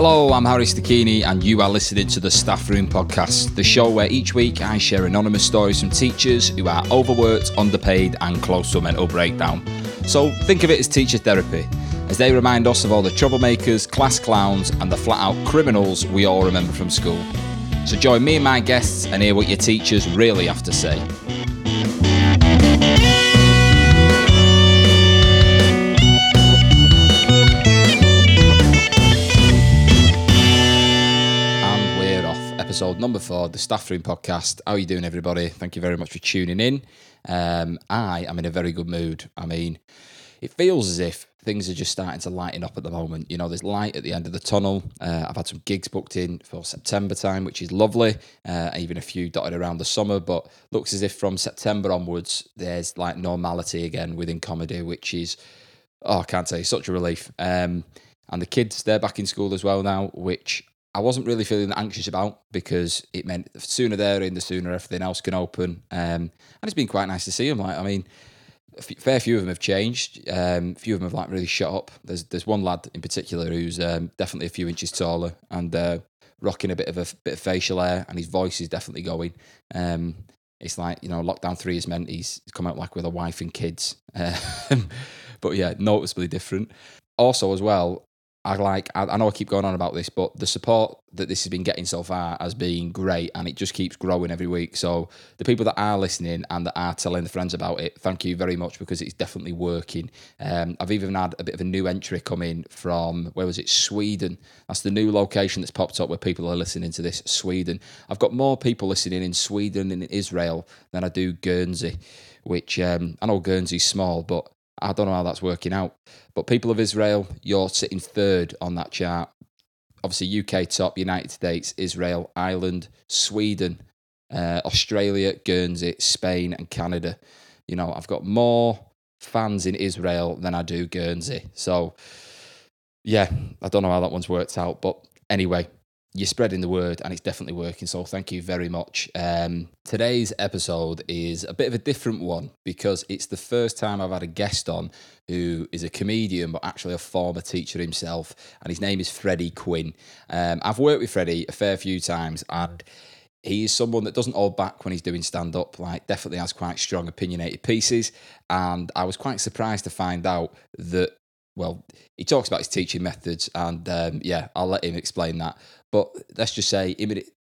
Hello, I'm Harry Stachini, and you are listening to the Staff Room Podcast, the show where each week I share anonymous stories from teachers who are overworked, underpaid, and close to a mental breakdown. So think of it as teacher therapy, as they remind us of all the troublemakers, class clowns, and the flat out criminals we all remember from school. So join me and my guests and hear what your teachers really have to say. Episode number four, the Staff Room Podcast. How are you doing, everybody? Thank you very much for tuning in. Um, I am in a very good mood. I mean, it feels as if things are just starting to lighten up at the moment. You know, there's light at the end of the tunnel. Uh, I've had some gigs booked in for September time, which is lovely. Uh, even a few dotted around the summer, but looks as if from September onwards, there's like normality again within comedy, which is, oh, I can't say, such a relief. Um, and the kids, they're back in school as well now, which I wasn't really feeling anxious about because it meant the sooner they're in, the sooner everything else can open. Um, and it's been quite nice to see them. Like, I mean, a f- fair few of them have changed. Um, a few of them have like really shut up. There's there's one lad in particular who's um, definitely a few inches taller and uh, rocking a bit of a bit of facial hair, and his voice is definitely going. Um, it's like you know, lockdown three has meant he's come out like with a wife and kids. Um, but yeah, noticeably different. Also, as well, I like. I, I know I keep going on about this, but the support that this has been getting so far has been great, and it just keeps growing every week. So the people that are listening and that are telling their friends about it, thank you very much because it's definitely working. Um, I've even had a bit of a new entry come in from where was it? Sweden. That's the new location that's popped up where people are listening to this. Sweden. I've got more people listening in Sweden and in Israel than I do Guernsey, which um, I know Guernsey's small, but I don't know how that's working out. But people of Israel, you're sitting third on that chart. Obviously, UK top, United States, Israel, Ireland, Sweden, uh, Australia, Guernsey, Spain, and Canada. You know, I've got more fans in Israel than I do Guernsey. So, yeah, I don't know how that one's worked out. But anyway, you're spreading the word and it's definitely working. So thank you very much. Um, today's episode is a bit of a different one because it's the first time I've had a guest on who is a comedian but actually a former teacher himself, and his name is Freddy Quinne. Um, I've worked with Freddy a fair few times and. He is someone that doesn't hold back when he's doing stand up, like, definitely has quite strong, opinionated pieces. And I was quite surprised to find out that well, he talks about his teaching methods, and um, yeah, I'll let him explain that. But let's just say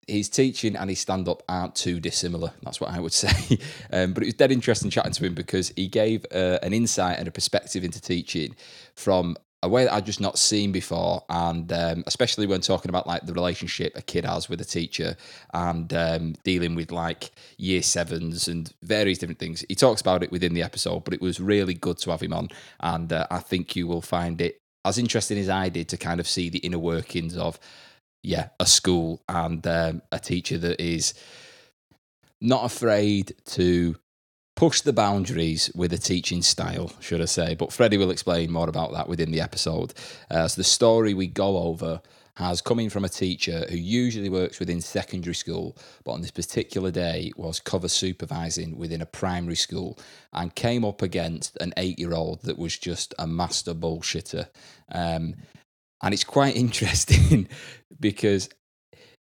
his teaching and his stand up aren't too dissimilar. That's what I would say. um, but it was dead interesting chatting to him because he gave uh, an insight and a perspective into teaching from a way that I'd just not seen before, and um, especially when talking about like the relationship a kid has with a teacher and um, dealing with like year sevens and various different things. He talks about it within the episode, but it was really good to have him on, and uh, I think you will find it as interesting as I did to kind of see the inner workings of yeah a school and um, a teacher that is not afraid to push the boundaries with a teaching style, should I say. But Freddy will explain more about that within the episode. Uh, so the story we go over has coming from a teacher who usually works within secondary school, but on this particular day was cover supervising within a primary school and came up against an eight year old that was just a master bullshitter. Um, and it's quite interesting because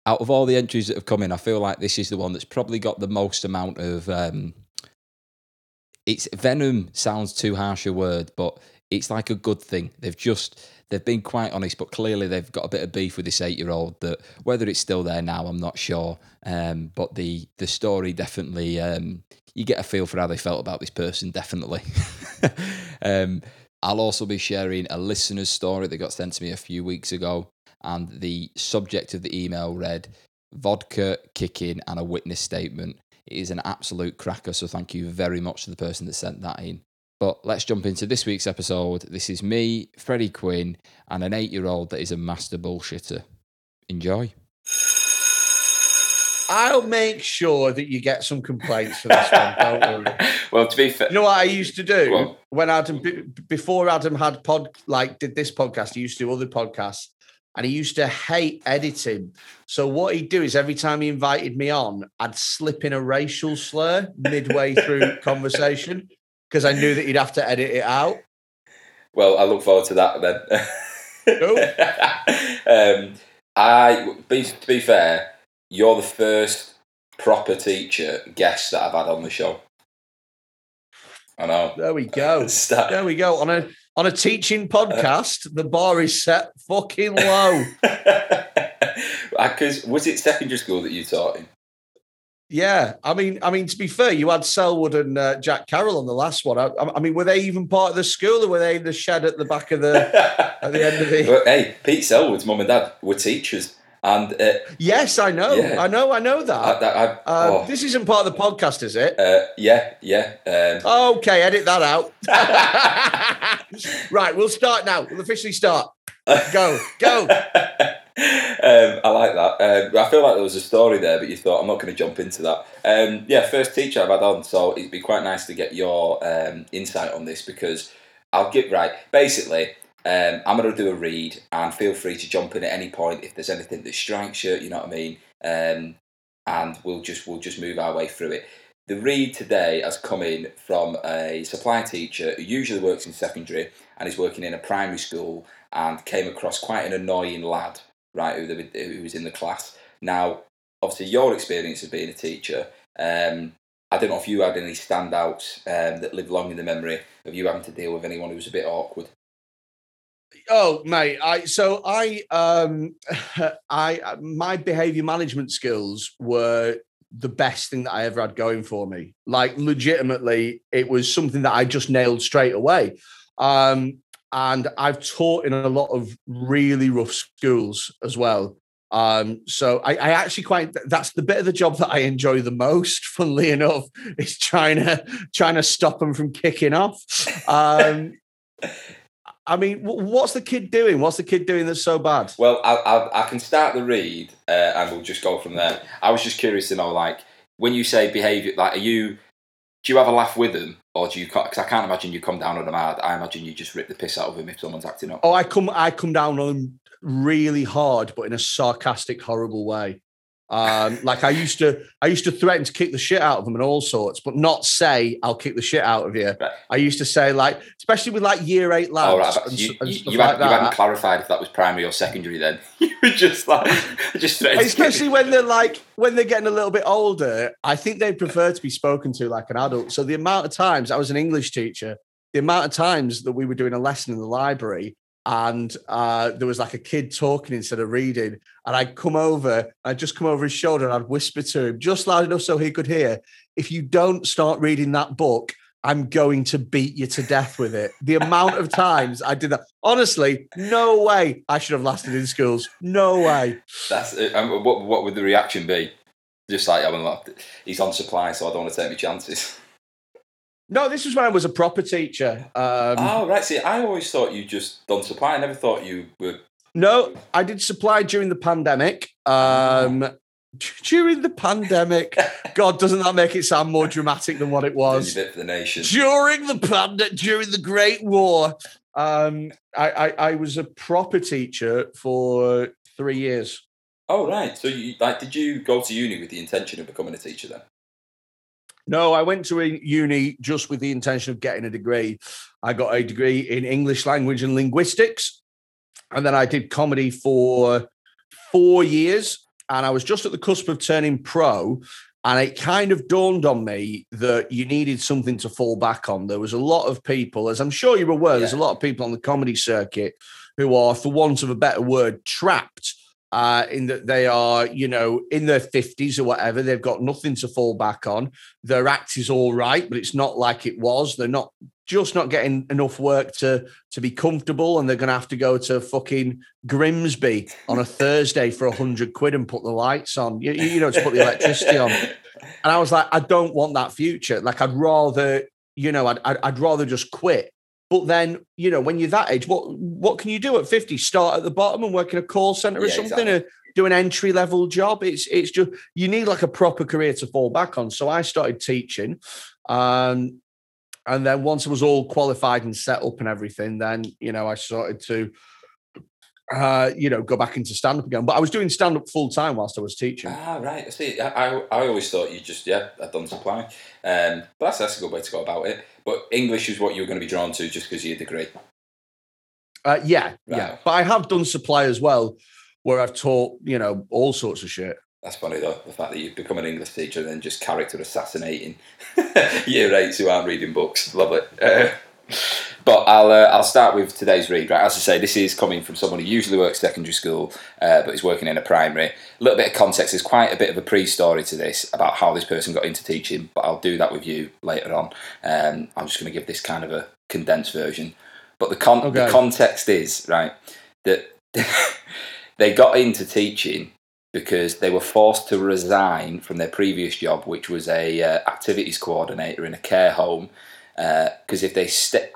out of all the entries that have come in, I feel like this is the one that's probably got the most amount of. Um, it's venom sounds too harsh a word, but it's like a good thing. They've just they've been quite honest, but clearly they've got a bit of beef with this eight year old. That whether it's still there now, I'm not sure. Um, but the the story definitely um, you get a feel for how they felt about this person. Definitely. um, I'll also be sharing a listener's story that got sent to me a few weeks ago, and the subject of the email read vodka, kicking, and a witness statement. It is an absolute cracker, so thank you very much to the person that sent that in. But let's jump into this week's episode. This is me, Freddy Quinne, and an eight year old that is a master bullshitter. Enjoy. I'll make sure that you get some complaints for this one. Don't worry. well, to be fair, You know what I used to do on. when Adam before Adam had pod like did this podcast. He used to do other podcasts, and he used to hate editing. So what he'd do is every time he invited me on, I'd slip in a racial slur midway through conversation because I knew that he'd have to edit it out. well, I look forward to that then. Cool. um, I be to be fair, you're the first proper teacher guest that I've had on the show. I know. There we go. There we go. On a on a teaching podcast, the bar is set fucking low. Because was it secondary school that you taught in? Yeah, I mean, I mean, to be fair, you had Selwood and uh, Jack Carroll on the last one. I, I mean, were they even part of the school, or were they in the shed at the back of the? at the end of the- hey, Pete Selwood's mum and dad were teachers, and uh, yes, I know, Yeah. I know, I know I, that. I, Uh, oh, This isn't part of the podcast, is it? uh, yeah, yeah. Um, Okay, edit that out. right, we'll start now. We'll officially start. Go, go. um, I like that. Um, I feel like there was a story there, but you thought I'm not going to jump into that. Um, yeah, first teacher I've had on, so it'd be quite nice to get your um, insight on this because I'll get right. Basically, um, I'm going to do a read, and feel free to jump in at any point if there's anything that strikes you. You know what I mean? Um, and we'll just we'll just move our way through it. The read today has come in from a supply teacher who usually works in secondary and is working in a primary school and came across quite an annoying lad, right, who, who was in the class. Now, obviously, your experience of being a teacher, um, I don't know if you had any standouts um, that live long in the memory of you having to deal with anyone who was a bit awkward. Oh, mate. I so I um I my behavior management skills were the best thing that I ever had going for me. Like legitimately, it was something that I just nailed straight away. Um, and I've taught in a lot of really rough schools as well. Um, so I, I actually quite that's the bit of the job that I enjoy the most, funnily enough, is trying to trying to stop them from kicking off. Um I mean, what's the kid doing? What's the kid doing that's so bad? Well, I, I, I can start the read uh, and we'll just go from there. I was just curious to know, like, when you say behaviour, like, are you, do you have a laugh with them? Or do you, because I can't imagine you come down on them hard. I imagine you just rip the piss out of them if someone's acting up. Oh, I come, I come down on them really hard, but in a sarcastic, horrible way. Um, like I used to, I used to threaten to kick the shit out of them and all sorts, but not say I'll kick the shit out of you. Right. I used to say like, especially with like year eight lads. All right, and, you, and you, you, like hadn't, you hadn't clarified if that was primary or secondary then. you were just like, just Especially when they're like when they're getting a little bit older, I think they prefer to be spoken to like an adult. So the amount of times I was an English teacher, the amount of times that we were doing a lesson in the library and uh, there was like a kid talking instead of reading, and I'd come over, I'd just come over his shoulder and I'd whisper to him just loud enough so he could hear. If you don't start reading that book, I'm going to beat you to death with it. The amount of times I did that, honestly, no way I should have lasted in schools. No way. That's it. Um, what, what would the reaction be? Just like, I mean, he's on supply, so I don't want to take my chances. No, this was when I was a proper teacher. Um, oh, right. See, I always thought you just done supply. I never thought you were. No, I did supply during the pandemic. Um, d- during the pandemic, God, doesn't that make it sound more dramatic than what it was? bit for the nation. During the pandemic, during the Great War, um, I, I, I was a proper teacher for three years. Oh, right. So, you like, did you go to uni with the intention of becoming a teacher then? No, I went to a uni just with the intention of getting a degree. I got a degree in English language and linguistics. And then I did comedy for four years. And I was just at the cusp of turning pro. And it kind of dawned on me that you needed something to fall back on. There was a lot of people, as I'm sure you're aware, there's a lot of people on the comedy circuit who are, for want of a better word, trapped uh, in that they are, you know, in their 50s or whatever. They've got nothing to fall back on. Their act is all right, but it's not like it was. They're not just not getting enough work to to be comfortable, and they're going to have to go to fucking Grimsby on a Thursday for a hundred quid and put the lights on. You, you know, to put the electricity on. And I was like, I don't want that future. Like, I'd rather, you know, I'd, I'd, I'd rather just quit. But then, you know, when you're that age, what what can you do at 50? Start at the bottom and work in a call center or Yeah, something, exactly. or do an entry level job. It's it's just you need like a proper career to fall back on. So I started teaching. Um, and then once I was all qualified and set up and everything, then you know, I started to uh, you know, go back into stand up again. But I was doing stand up full time whilst I was teaching. Ah, right. I see. I, I, I always thought you just, yeah, I'd done supply. Um, but that's, that's a good way to go about it. But English is what you were going to be drawn to just because of your degree. Uh, yeah, Right. yeah. But I have done supply as well. where I've taught, you know, all sorts of shit. That's funny though, the fact that you've become an English teacher and then just character assassinating year eights who aren't reading books. Love it. Uh, but I'll uh, I'll start with today's read. Right, as I say, this is coming from someone who usually works secondary school, uh, but is working in a primary. A little bit of context. There's quite a bit of a pre-story to this about how this person got into teaching, but I'll do that with you later on. Um, I'm just going to give this kind of a condensed version. But the con- okay. the context is right that they got into teaching because they were forced to resign from their previous job, which was a uh, activities coordinator in a care home. Because uh, if they stay,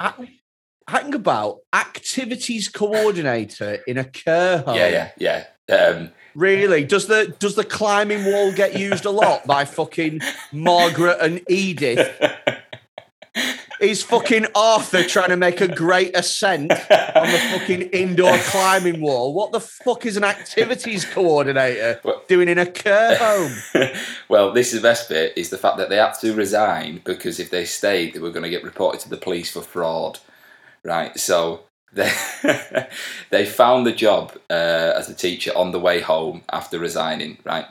hang about activities coordinator in a care home. Yeah, yeah, yeah. Um, really? Does the does the climbing wall get used a lot by fucking Margaret and Edith? Is fucking Arthur trying to make a great ascent on the fucking indoor climbing wall? What the fuck is an activities coordinator well, doing in a care home? well, this is the best bit is the fact that they had to resign because if they stayed, they were going to get reported to the police for fraud. Right, so they they found the job uh, as a teacher on the way home after resigning. Right,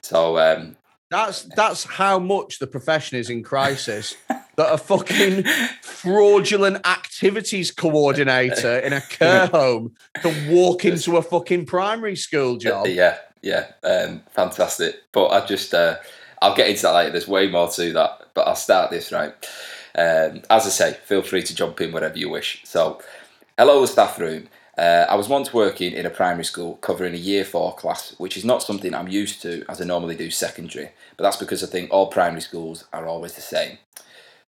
so um, that's that's how much the profession is in crisis. that a fucking fraudulent activities coordinator in a care home can walk into a fucking primary school job. Yeah, yeah, um, fantastic. But I just, uh, I'll get into that later. There's way more to that, but I'll start this right. Um, as I say, feel free to jump in wherever you wish. So, hello, the staff room. Uh, I was once working in a primary school covering a year four class, which is not something I'm used to as I normally do secondary, but that's because I think all primary schools are always the same.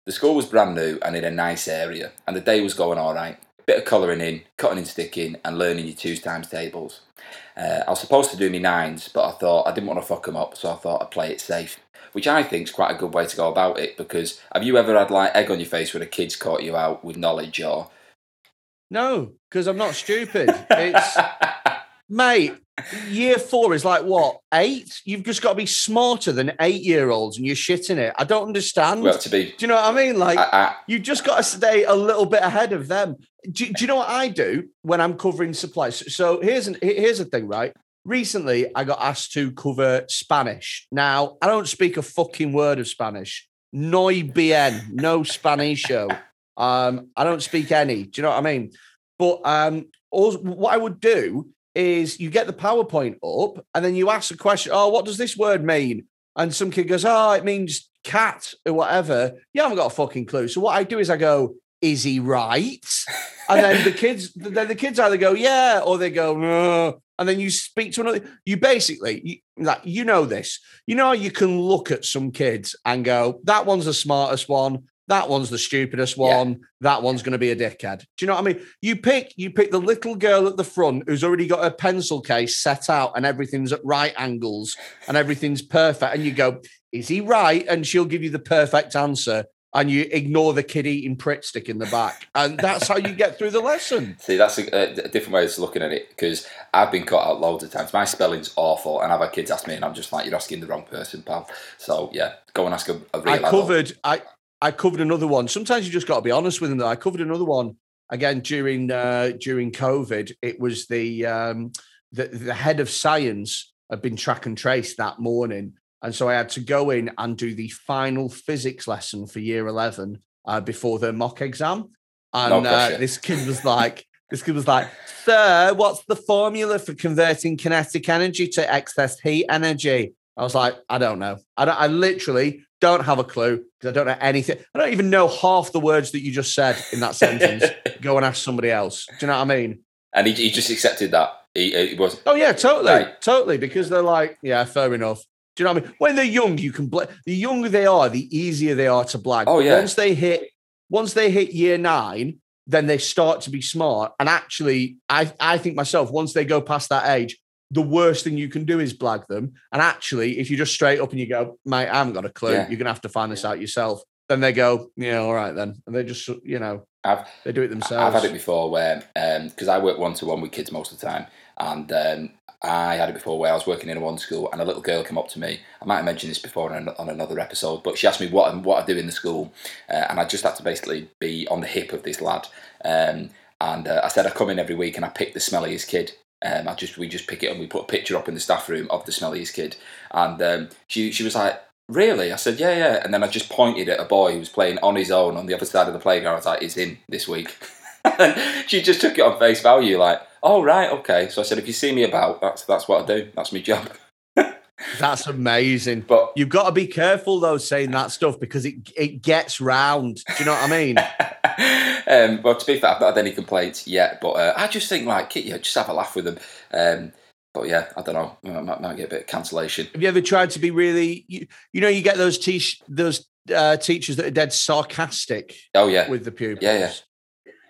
The school was brand new and in a nice area, and the day was going alright. Bit of colouring in, cutting and sticking, and learning your twos times tables. Uh, I was supposed to do my nines, but I thought I didn't want to fuck them up, so I thought I'd play it safe which I think is quite a good way to go about it. Because have you ever had like egg on your face when a kid's caught you out with knowledge or? No, because I'm not stupid. It's mate. Year four is like what eight? You've just got to be smarter than eight year olds, and you're shitting it. I don't understand. Well, to be, do you know what I mean? Like, I, I, you just got to stay a little bit ahead of them. Do, do, you know what I do when I'm covering supplies? So here's an, here's the thing, right? Recently I got asked to cover Spanish. Now, I don't speak a fucking word of Spanish. No bien, no Spanisho. Um, I don't speak any. Do you know what I mean? But um, what I would do is you get the PowerPoint up and then you ask the question, oh, what does this word mean? And some kid goes, oh, it means cat or whatever. You haven't got a fucking clue. So what I do is I go, is he right? And then the kids, then the kids either go, yeah, or they go, no and then you speak to another. You basically, you, like, you know this. You know, you can look at some kids and go, "That one's the smartest one. That one's the stupidest one. Yeah. That one's going to be a dickhead." Do you know what I mean? You pick, you pick the little girl at the front who's already got a pencil case set out and everything's at right angles and everything's perfect, and you go, "Is he right?" And she'll give you the perfect answer and you ignore the kid eating Pritt stick in the back. And that's how you get through the lesson. See, that's a, a different way of looking at it because I've been caught out loads of times. My spelling's awful, and I've had kids ask me, and I'm just like, you're asking the wrong person, pal. So, yeah, go and ask a, a real I covered, I, I covered another one. Sometimes you just got to be honest with them. Though I covered another one again during uh, during COVID. It was the um, the, the head of science had been track and trace that morning and so I had to go in and do the final physics lesson for year 11 uh, before the mock exam. And uh, this kid was like, this kid was like, Sir, what's the formula for converting kinetic energy to excess heat energy? I was like, I don't know. I, don't, I literally don't have a clue because I don't know anything. I don't even know half the words that you just said in that sentence. Go and ask somebody else. Do you know what I mean? And he, he just accepted that. He, he was. Oh yeah, totally, right. totally. Because they're like, yeah, fair enough. Do you know what I mean? When they're young, you can bl- the younger they are, the easier they are to blag. Oh yeah. Once they hit, once they hit year nine, then they start to be smart. And actually, I I think myself, once they go past that age, the worst thing you can do is blag them. And actually, if you just straight up and you go, mate, I haven't got a clue, yeah. you're gonna have to find this out yourself. Then they go, yeah, all right then, and they just you know, I've, they do it themselves. I've had it before where because um, I work one to one with kids most of the time, and um, I had it before where I was working in a one school and a little girl came up to me. I might have mentioned this before on, another episode, but she asked me what what I do in the school, uh, and I just had to basically be on the hip of this lad. Um, and uh, I said I come in every week and I pick the smelliest kid Um, I just we just pick it and we put a picture up in the staff room of the smelliest kid, and um, she she was like, "Really?" I said, "Yeah, yeah." And then I just pointed at a boy who was playing on his own on the other side of the playground. I was like, "He's in this week." and she just took it on face value, like, "Oh right, okay." So I said, "If you see me about, that's that's what I do. That's my job." That's amazing. But You've got to be careful though saying that stuff because it it gets round. Do you know what I mean? um, but to be fair, I've not had any complaints yet. But uh, I just think like, yeah, just have a laugh with them. Um, but yeah, I don't know. I might, might get a bit of cancellation. Have you ever tried to be really? You, you know, you get those te- those uh, teachers that are dead sarcastic Oh yeah, with the pupils. Yeah, yeah.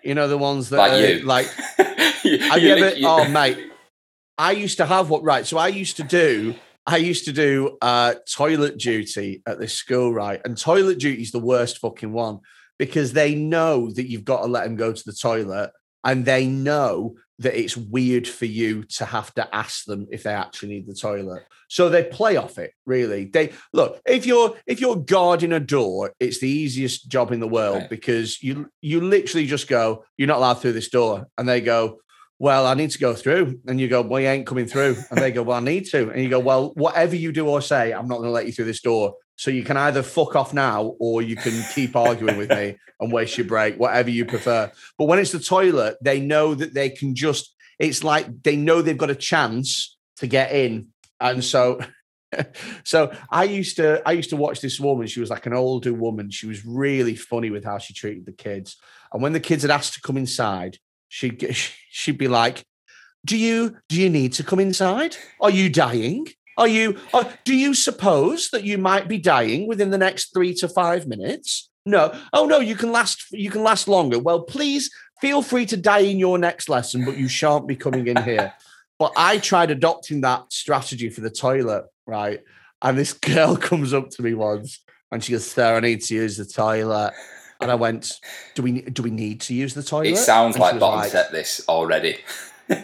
You know the ones that like are, you. like Have you you ever? you- Oh, mate, I used to have what? Right. So I used to do. I used to do uh, toilet duty at this school, right? And toilet duty is the worst fucking one because they know that you've got to let them go to the toilet, and they know that it's weird for you to have to ask them if they actually need the toilet. So they play off it. Really, they look if you're if you're guarding a door, it's the easiest job in the world Right. because you you literally just go, you're not allowed through this door, and they go, well, I need to go through. And you go, well, you ain't coming through. And they go, well, I need to. And you go, well, whatever you do or say, I'm not going to let you through this door. So you can either fuck off now or you can keep arguing with me and waste your break, whatever you prefer. But when it's the toilet, they know that they can just, it's like they know they've got a chance to get in. And so, so I used to, I used to watch this woman. She was like an older woman. She was really funny with how she treated the kids. And when the kids had asked to come inside, she'd she'd be like, "Do you do you need to come inside? Are you dying? Are you? Are, do you suppose that you might be dying within the next three to five minutes? No. Oh no, you can last. You can last longer. Well, please feel free to die in your next lesson, but you shan't be coming in here." But I tried adopting that strategy for the toilet, right? And this girl comes up to me once and she goes, Sir, I need to use the toilet. And I went, Do we do we need to use the toilet? it sounds And like was bottom set this already.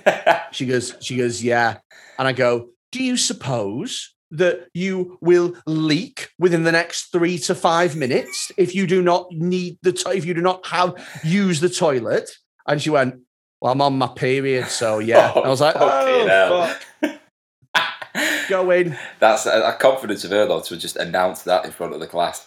She goes, she goes, yeah. And I go, do you suppose that you will leak within the next three to five minutes if you do not need the to- if you do not have use the toilet? And she went, well, I'm on my period, so yeah. And I was like, oh, hell. Oh, oh, fuck, go in. That's uh, a, a confidence of her though to just announce that in front of the class.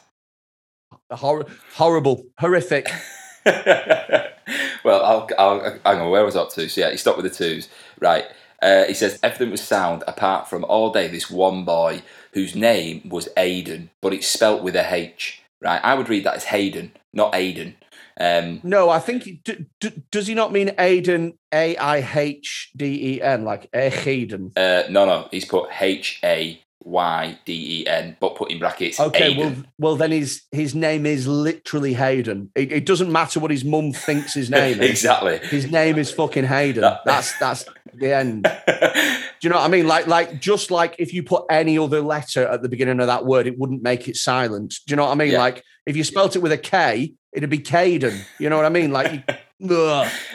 Hor- horrible, horrific. well, I'll, I'll hang on. Where was I up to? So yeah, he stopped with the twos. Right. Uh, he says everything was sound apart from all day this one boy whose name was Aiden, but it's spelt with a H. Right. I would read that as Hayden, not Aiden. Um, No, I think he- d- d- does he not mean Aiden? A I H D E N, like a Hayden. uh, no, no, he's put H A Y D E N, but put in brackets. Okay, Aiden. well, well, then his his name is literally Hayden. It, it doesn't matter what his mum thinks his name is. exactly. His name is fucking Hayden. That- That's that's the end. Do you know what I mean? Like like just like if you put any other letter at the beginning of that word, it wouldn't make it silent. Do you know what I mean? Yeah. Like if you spelt it with a K, it'd be Caden. You know what I mean? Like.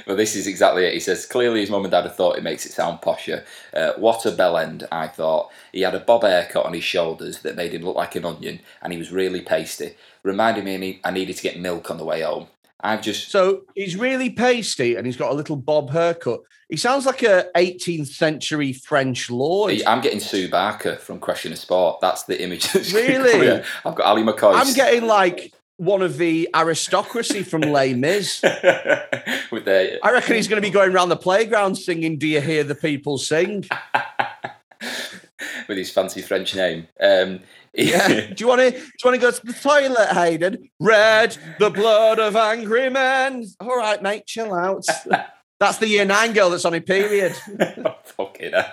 Well, this is exactly it. He says, clearly his mum and dad have thought it makes it sound posher. Uh, what a bell end, I thought. He had a bob haircut on his shoulders that made him look like an onion, and he was really pasty. Reminded me I needed to get milk on the way home. I've just. so he's really pasty and he's got a little bob haircut. He sounds like a 18th century French lord. I'm getting Sue Barker from Question of Sport. That's the image. that's Really? I've got Ally McCoist. I'm getting like one of the aristocracy from Les Mis. with the I reckon he's going to be going around the playground singing "Do you hear the people sing?" with his fancy French name. Um, Yeah. do you want to? Do you want to go to the toilet, Hayden? Red, the blood of angry men. All right, mate, chill out. That's the year nine girl that's on a period. Fucking hell.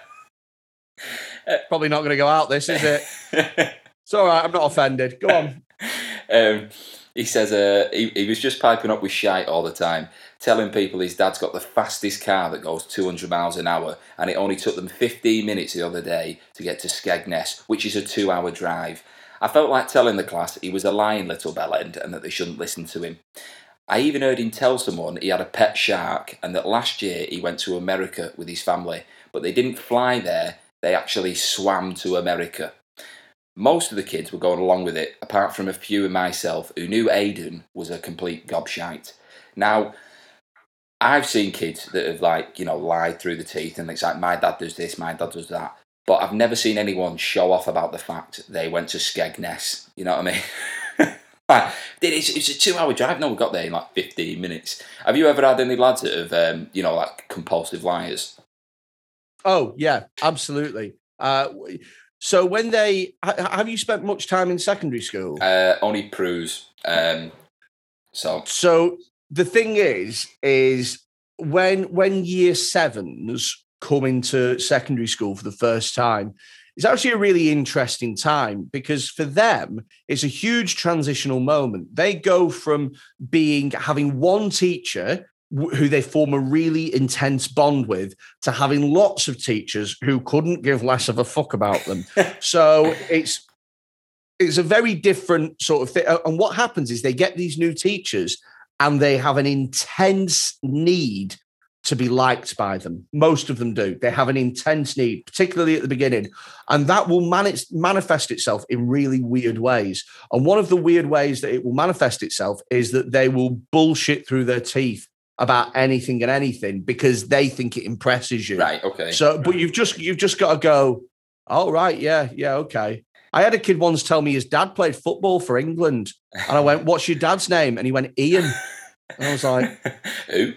Probably not going to go out. This is it. It's all right. I'm not offended. Go on. um, he says uh, he, he was just piping up with shite all the time, telling people his dad's got the fastest car that goes 200 miles an hour, and it only took them 15 minutes the other day to get to Skegness, which is a two hour drive. I felt like telling the class he was a lying little bellend and that they shouldn't listen to him. I even heard him tell someone he had a pet shark and that last year he went to America with his family, but they didn't fly there, they actually swam to America. Most of the kids were going along with it, apart from a few and myself who knew Aidan was a complete gobshite. Now, I've seen kids that have like you know lied through the teeth, and it's like my dad does this, my dad does that. But I've never seen anyone show off about the fact they went to Skegness. You know what I mean? like, it's, it's a two-hour drive. No, we got there in like fifteen minutes. Have you ever had any lads that have, um, you know, like compulsive liars? Oh yeah, absolutely. Uh, so when they have you spent much time in secondary school? Uh, only PRUs. Um, so so the thing is, is when when year sevens come into secondary school for the first time, it's actually a really interesting time because for them it's a huge transitional moment. They go from being having one teacher who they form a really intense bond with to having lots of teachers who couldn't give less of a fuck about them. so it's it's a very different sort of thing. And what happens is they get these new teachers and they have an intense need to be liked by them. Most of them do. They have an intense need, particularly at the beginning. And that will manifest itself in really weird ways. And one of the weird ways that it will manifest itself is that they will bullshit through their teeth about anything and anything because they think it impresses you. Right. Okay. So, but you've just you've just got to go. Oh, right. Yeah. Yeah. Okay. I had a kid once tell me his dad played football for England, and I went, "What's your dad's name?" And he went, "Ian." And I was like, "Who?"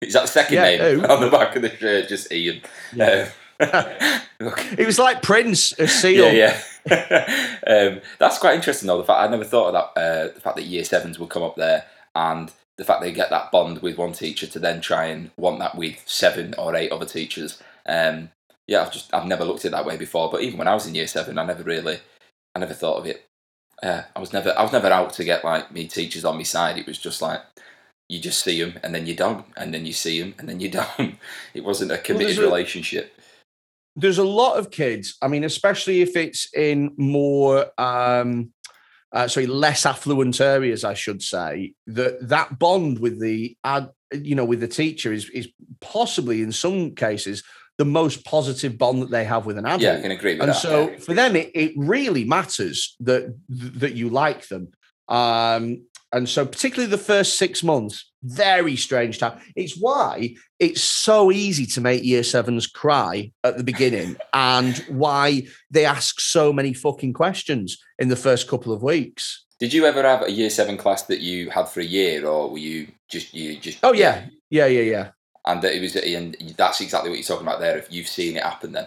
Is that second yeah, name who? on the back of the shirt? Just Ian. Yeah. Um, he was like Prince, a seal. Yeah, yeah. um, that's quite interesting, though. The fact I never thought of that. Uh, the fact that year sevens would come up there, and the fact they get that bond with one teacher to then try and want that with seven or eight other teachers. Um, yeah, I've just I've never looked at it that way before. But even when I was in year seven, I never really, I never thought of it. Uh, I was never I was never out to get like me teachers on my side. It was just like you just see them and then you don't, and then you see them and then you don't. It wasn't a committed well, relationship. there's a lot of kids. I mean, especially if it's in more. Um, uh, sorry, less affluent areas, I should say, that that bond with the ad, you know, with the teacher is is possibly in some cases the most positive bond that they have with an adult. Yeah, I can agree with and that. so yeah. for them, it, it really matters that that you like them. Um, and so, particularly the first six months, very strange time. It's why it's so easy to make year sevens cry at the beginning and why they ask so many fucking questions in the first couple of weeks. Did you ever have a year seven class that you had for a year, or were you just you just? Oh yeah, yeah, yeah, yeah. And that it was, and that's exactly what you're talking about there. If you've seen it happen, then.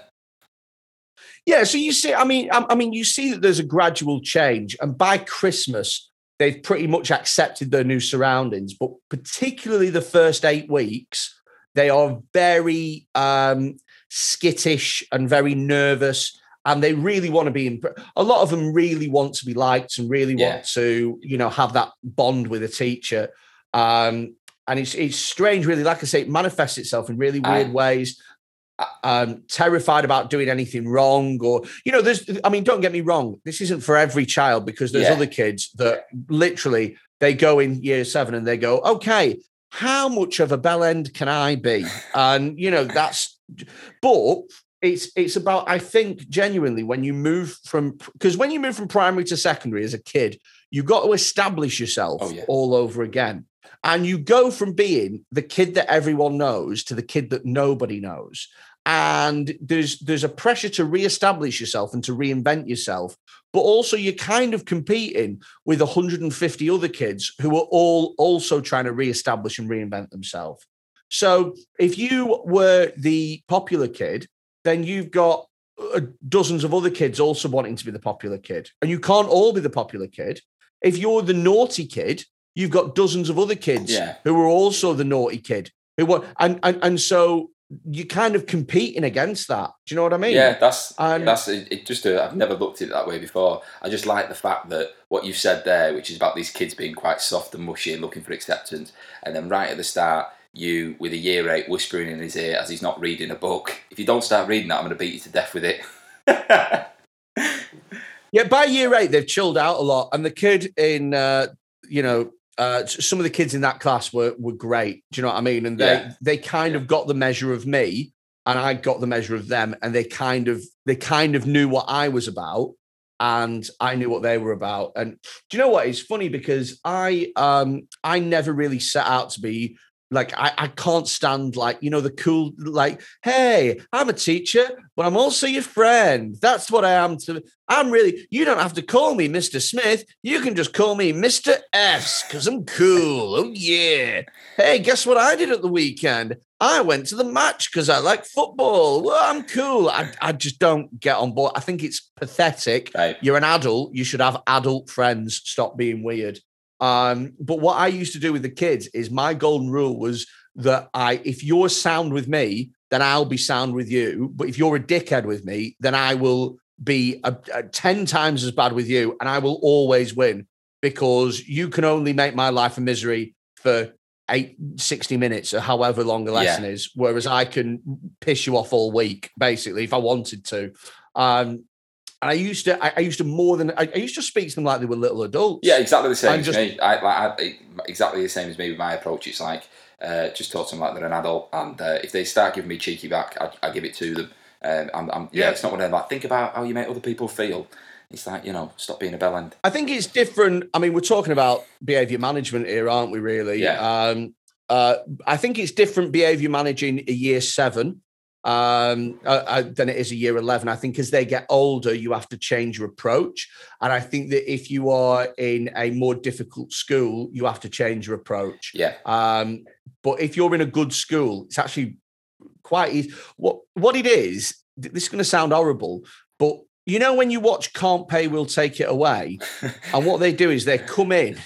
Yeah, so you see, I mean, I, I mean, you see that there's a gradual change, and by Christmas, they've pretty much accepted their new surroundings. But particularly the first eight weeks, they are very um, skittish and very nervous. And they really want to be. Imp- a lot of them really want to be liked and really yeah. want to, you know, have that bond with a teacher. Um, and it's it's strange, really. Like I say, it manifests itself in really weird I, ways um, terrified about doing anything wrong or you know there's i mean don't get me wrong this isn't for every child because there's yeah. other kids that literally they go in year seven and they go okay how much of a bell end can i be and you know that's but it's it's about i think genuinely when you move from because when you move from primary to secondary as a kid you've got to establish yourself oh, yeah. all over again and you go from being the kid that everyone knows to the kid that nobody knows. And there's there's a pressure to reestablish yourself and to reinvent yourself but also you're kind of competing with 150 other kids who are all also trying to reestablish and reinvent themselves. So if you were the popular kid then you've got uh, dozens of other kids also wanting to be the popular kid. And you can't all be the popular kid. If you're the naughty kid you've got dozens of other kids yeah. who are also the naughty kid who want and, and and so you're kind of competing against that. Do you know what I mean? Yeah, that's and, that's it, it just. Uh, I've never looked at it that way before. I just like the fact that what you said there, which is about these kids being quite soft and mushy and looking for acceptance, and then right at the start, you with a year eight whispering in his ear as he's not reading a book. If you don't start reading that, I'm going to beat you to death with it. yeah, by year eight, they've chilled out a lot, and the kid in uh, you know uh, some of the kids in that class were were great. Do you know what I mean? And they yeah. they kind yeah. of got the measure of me, and I got the measure of them, and they kind of they kind of knew what I was about, and I knew what they were about. And do you know what? It's funny because I um I never really set out to be like I, I can't stand like you know the cool like hey i'm a teacher but i'm also your friend. That's what i am to i'm really you don't have to call me mr smith. You can just call me mr s because i'm cool. Oh yeah. Hey guess what i did at the weekend? I went to the match because i like football. Well i'm cool. I, I just don't get on board. I think it's pathetic. Right. you're an adult. You should have adult friends. Stop being weird um, but what I used to do with the kids is my golden rule was that I, if you're sound with me, then I'll be sound with you. But if you're a dickhead with me, then I will be a, a 10 times as bad with you and I will always win because you can only make my life a misery for eight, 60 minutes or however long the Yeah. lesson is. Whereas I can piss you off all week, basically, if I wanted to. Um, and I used to, I, I used to more than, I, I used to speak to them like they were little adults. Yeah, exactly the same just- me. I, like, I, exactly the same as me with my approach. It's like uh, just talk to them like they're an adult, and uh, if they start giving me cheeky back, I, I give it to them. Um, I'm, I'm, yeah. Yeah. it's not one of them like think about how you make other people feel. It's like you know, stop being a bellend. I think it's different. I mean, we're talking about behavior management here, aren't we? Really? Yeah. Um, uh, I think it's different behavior managing a year seven um, uh, uh, than it is a year eleven. I think as they get older, you have to change your approach, and I think that if you are in a more difficult school, you have to change your approach. Yeah, Um, but if you're in a good school, it's actually quite easy. What what it is, th- this is going to sound horrible, but you know when you watch Can't Pay We'll Take It Away, and what they do is they come in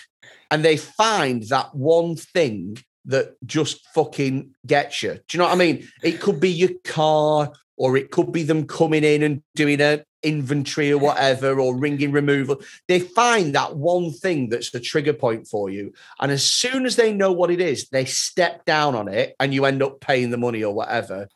and they find that one thing that just fucking gets you. Do you know what I mean? It could be your car, or it could be them coming in and doing a inventory or whatever, or ringing removal. They find that one thing that's the trigger point for you. And as soon as they know what it is, they step down on it and you end up paying the money or whatever.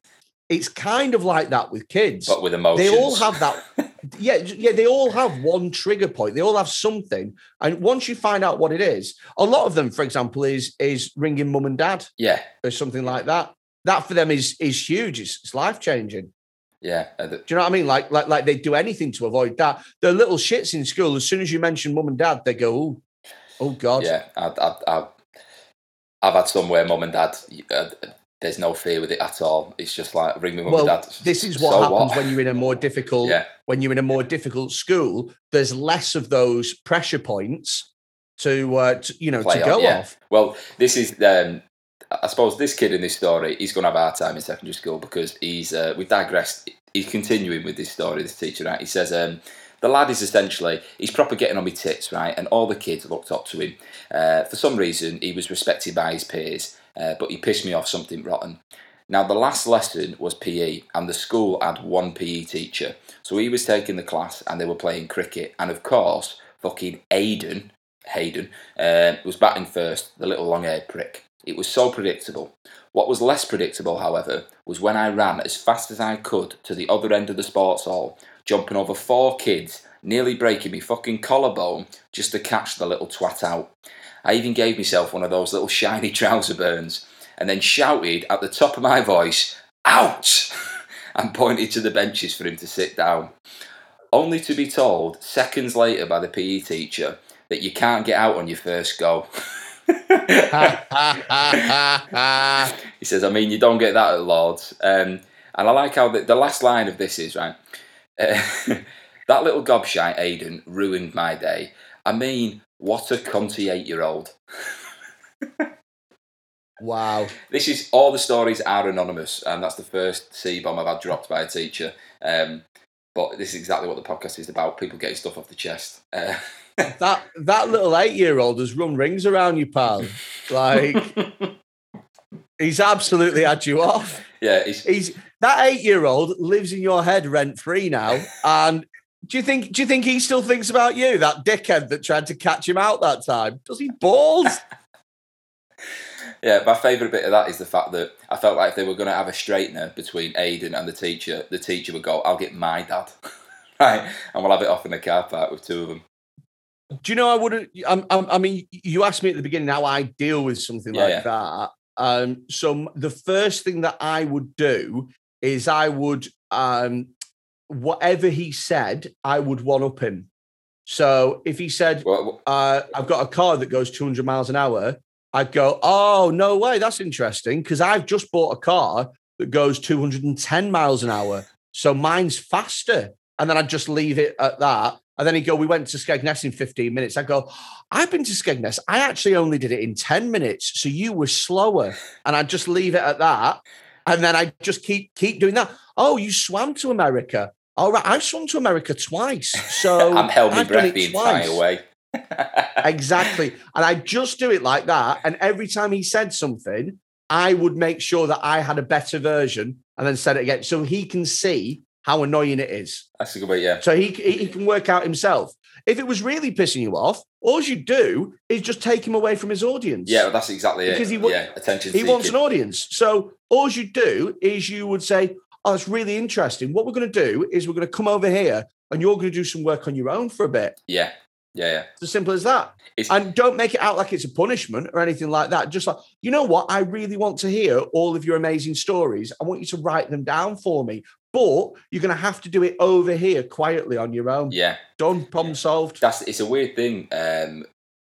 It's kind of like that with kids. but with emotions. They all have that. yeah, yeah, they all have one trigger point. They all have something. And once you find out what it is, a lot of them, for example, is is ringing mum and dad Yeah, or something like that. That for them is is huge. It's, it's life changing. yeah. Do you know what I mean? Like like like they do anything to avoid that. The little shits in school. As soon as you mention mum and dad, they go, "Oh, oh God." yeah. I, I, I, I've had some where mum and dad. Uh, there's no fear with it at all. It's just like ring me mum Well, and dad. this is what So happens when you're in a more difficult Yeah, when you're in a more difficult school. There's less of those pressure points to, uh, to you know Play to on, go yeah. off. Well, this is. Um, I suppose this kid in this story, he's going to have a hard time in secondary school because he's. Uh, we've digressed. He's continuing with this story. This teacher, right? He says, um, the lad is essentially he's proper getting on my tits, right? And all the kids looked up to him. Uh, for some reason, he was respected by his peers, uh, but he pissed me off something rotten. Now, the last lesson was PE, and the school had one PE teacher. So he was taking the class, and they were playing cricket. And of course, fucking Aiden, Hayden, uh, was batting first, the little long-haired prick. It was so predictable. What was less predictable, however, was when I ran as fast as I could to the other end of the sports hall, jumping over four kids, nearly breaking me fucking collarbone just to catch the little twat out. I even gave myself one of those little shiny trouser burns and then shouted at the top of my voice, Out! and pointed to the benches for him to sit down. Only to be told seconds later by the PE teacher that you can't get out on your first go. he says, I mean, you don't get that at Lords. Um, and I like how the, the last line of this is, right? Uh, that little gobshite Aiden ruined my day. I mean, what a cunty eight year old. wow. This is all the stories are anonymous, and that's the first C bomb I've had dropped by a teacher. Um, but this is exactly what the podcast is about people getting stuff off the chest. Uh, That that little eight year old has run rings around you, pal. Like he's absolutely had you off. yeah, it's, He's that eight year old lives in your head rent free now. And do you think do you think he still thinks about you? That dickhead that tried to catch him out that time? Does he balls? Yeah, my favourite bit of that is the fact that I felt like if they were going to have a straightener between Aiden and the teacher, the teacher would go, I'll get my dad. right? And we'll have it off in the car park with two of them. Do you know I wouldn't? I'm, I'm, I mean, you asked me at the beginning how I deal with something Yeah, like yeah. that. Um, so the first thing that I would do is I would, um, whatever he said, I would one up him. So if he said, Well, uh, "I've got a car that goes 200 miles an hour," I'd go, oh, no way, that's interesting. Because I've just bought a car that goes 210 miles an hour. So mine's faster. And then I'd just leave it at that. And then he'd go, we went to Skegness in 15 minutes. I'd go, I've been to Skegness. I actually only did it in 10 minutes. So you were slower. And I'd just leave it at that. And then I just keep keep doing that. Oh, you swam to America. All right, I've swum to America twice. So I'm held my breath the entire way. exactly. And I just do it like that. And every time he said something, I would make sure that I had a better version and then said it again. So he can see how annoying it is. That's a good way, yeah. So he, he he can work out himself. If it was really pissing you off, all you do is just take him away from his audience. Yeah, well, that's exactly Because it. Because he wa- yeah, attention he wants an audience. So all you do is you would say, "Oh, it's really interesting. What we're going to do is we're going to come over here, and you're going to do some work on your own for a bit. Yeah, yeah, yeah. It's as simple as that. It's, And don't make it out like it's a punishment or anything like that. Just like, you know what? I really want to hear all of your amazing stories. I want you to write them down for me. But you're going to have to do it over here quietly on your own. yeah, Done. Problem solved. that's it's a weird thing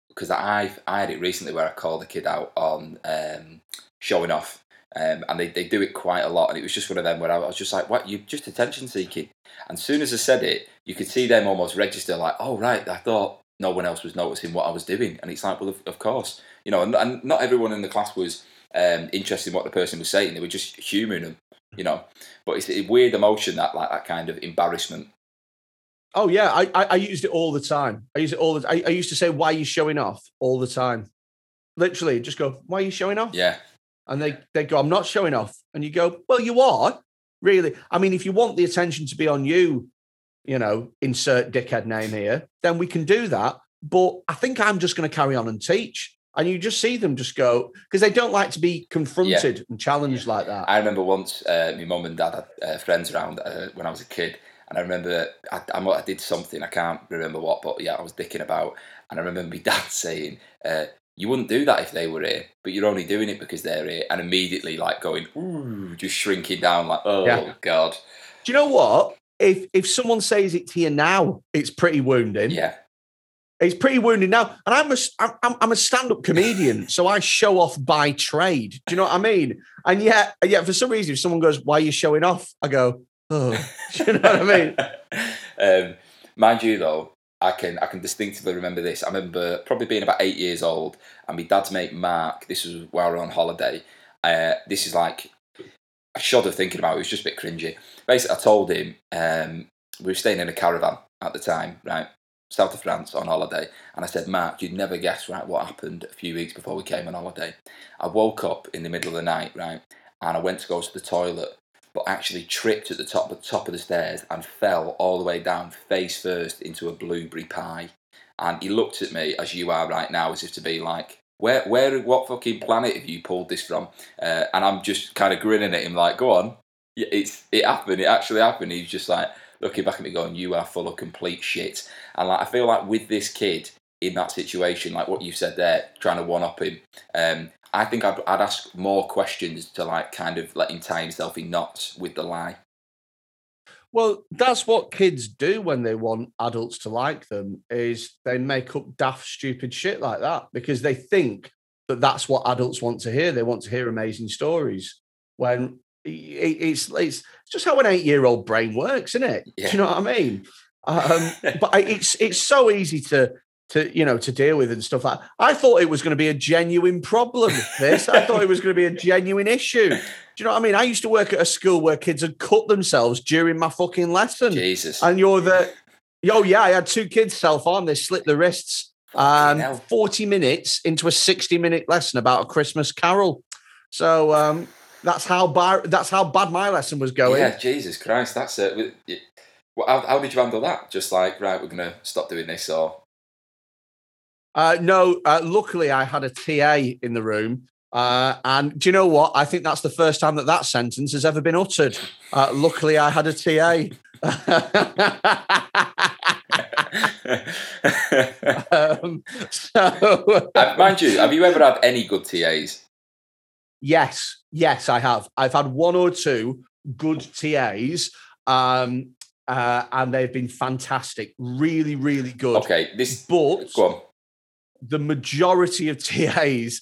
because I I had it recently where I called a kid out on um, showing off, um, and they, they do it quite a lot, and it was just one of them where I was just like, "What? You just attention seeking?" And as soon as I said it, you could see them almost register, like, "Oh right, I thought no one else was noticing what I was doing," and it's like, "Well, of, of course, you know." And, and not everyone in the class was um, interested in what the person was saying; they were just humouring them, you know. But it's a weird emotion that like that kind of embarrassment. Oh yeah, I, I I used it all the time. I use it all the. I, I used to say, "Why are you showing off?" all the time. Literally, just go, "Why are you showing off?" Yeah, And they they go, "I'm not showing off," and you go, "Well, you are really." I mean, if you want the attention to be on you, you know, insert dickhead name here, then we can do that. But I think I'm just going to carry on and teach. And you just see them just go because they don't like to be confronted and challenged like that. I remember once uh, my mum and dad had uh, friends around uh, when I was a kid, and I remember I, I, I did something I can't remember what, but yeah, I was dicking about, and I remember my dad saying, uh, "You wouldn't do that if they were here, but you're only doing it because they're here," and immediately like going, "Ooh," just shrinking down, like, "Oh Yeah. God, Do you know what? If if someone says it to you now, it's pretty wounding. yeah, It's pretty wounding now. And I'm a I'm, I'm- a stand up comedian, so I show off by trade. Do you know what I mean? And yet, yet for some reason, if someone goes, Why are you showing off? I go, Oh, do you know what I mean? um, mind you, though, I can I can distinctively remember this. I remember probably being about eight years old, and my dad's mate Mark. This was while we were on holiday. Uh, this is like I shudder thinking about it. It was just a bit cringy. Basically, I told him um, we were staying in a caravan at the time, right, south of France on holiday, and I said, Mark, you'd never guess right what happened a few weeks before we came on holiday. I woke up in the middle of the night, right, and I went to go to the toilet, but actually tripped at the top, the top of the stairs and fell all the way down face first into a blueberry pie. And he looked at me as you are right now, as if to be like, where, where, what fucking planet have you pulled this from? Uh, and I'm just kind of grinning at him, like, go on, it's it happened, it actually happened. He's just like looking back at me, going, you are full of complete shit. And like, I feel like with this kid in that situation, like what you said there, trying to one up him, um, I think I'd, I'd ask more questions to like kind of let him tie himself in knots with the lie. Well, that's what kids do when they want adults to like them is they make up daft, stupid shit like that because they think that that's what adults want to hear. They want to hear amazing stories. When it's it's just how an eight-year-old brain works, isn't it? Yeah. Do you know what I mean? Um, but it's it's so easy to to you know to deal with and stuff like. that. I thought it was going to be a genuine problem. This I thought it was going to be a genuine issue. Do you know what I mean? I used to work at a school where kids had cut themselves during my fucking lesson, Jesus. and you're the oh yeah, I had two kids self harm. They slit their wrists. Um, forty minutes into a sixty-minute lesson about a Christmas Carol. So um, that's how bad that's how bad my lesson was going. Yeah, Jesus Christ, that's it. Well, how, how did you handle that? Just like, right, we're going to stop doing this, or Uh, no, uh, luckily I had a TA in the room. Uh, and do you know what? I think that's the first time that that sentence has ever been uttered. Uh, luckily, I had a TA. um, so, Uh, mind you, have you ever had any good TAs? yes, yes, I have. I've had one or two good TAs, um, uh, and they've been fantastic. Really, really good. Okay, this. But Go on. The majority of TAs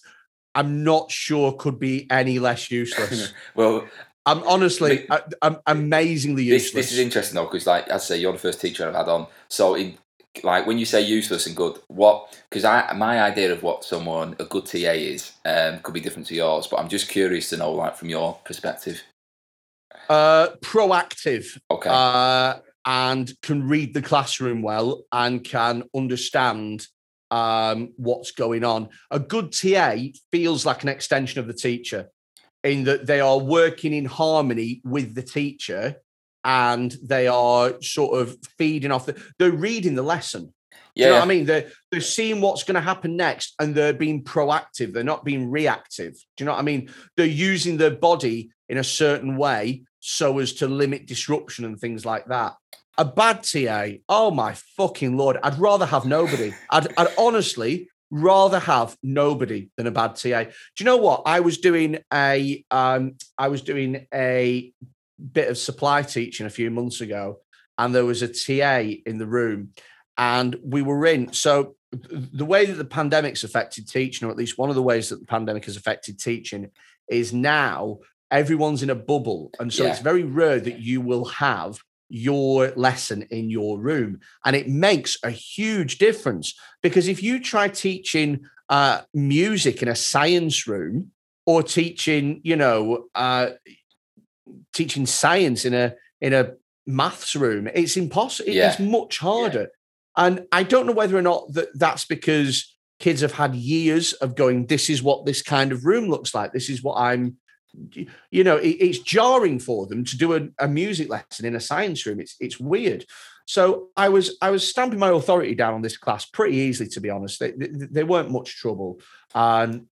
I'm not sure could be any less useless. well, I'm honestly, I, I'm amazingly this, useless. this is interesting though, because like I say, you're the first teacher I've had on. So in like when you say useless and good, what? Because I my idea of what someone a good TA is um, could be different to yours, but I'm just curious to know, like from your perspective. uh, proactive Okay. uh, and can read the classroom well and can understand um, what's going on. A good TA feels like an extension of the teacher in that they are working in harmony with the teacher and they are sort of feeding off the they're reading the lesson. Do you know yeah. what I mean? They're they're seeing what's going to happen next and they're being proactive. They're not being reactive. Do you know what I mean? They're using their body in a certain way so as to limit disruption and things like that. A bad TA, oh my fucking lord, I'd rather have nobody. I'd, I'd honestly rather have nobody than a bad TA. Do you know what? I was doing a um I was doing a bit of supply teaching a few months ago and there was a TA in the room and we were in so the way that the pandemic's affected teaching or at least one of the ways that the pandemic has affected teaching is now everyone's in a bubble and so Yeah. it's very rare that you will have your lesson in your room. And it makes a huge difference because if you try teaching uh, music in a science room or teaching you know uh, teaching science in a in a maths room it's impossible Yeah. it's much harder. And i don't know whether or not that that's because kids have had years of going this is what this kind of room looks like. This is what i'm you know it, it's jarring for them to do a, a music lesson in a science room. It's it's weird. So i was i was stamping my authority down on this class pretty easily to be honest. They, they, they weren't much trouble. And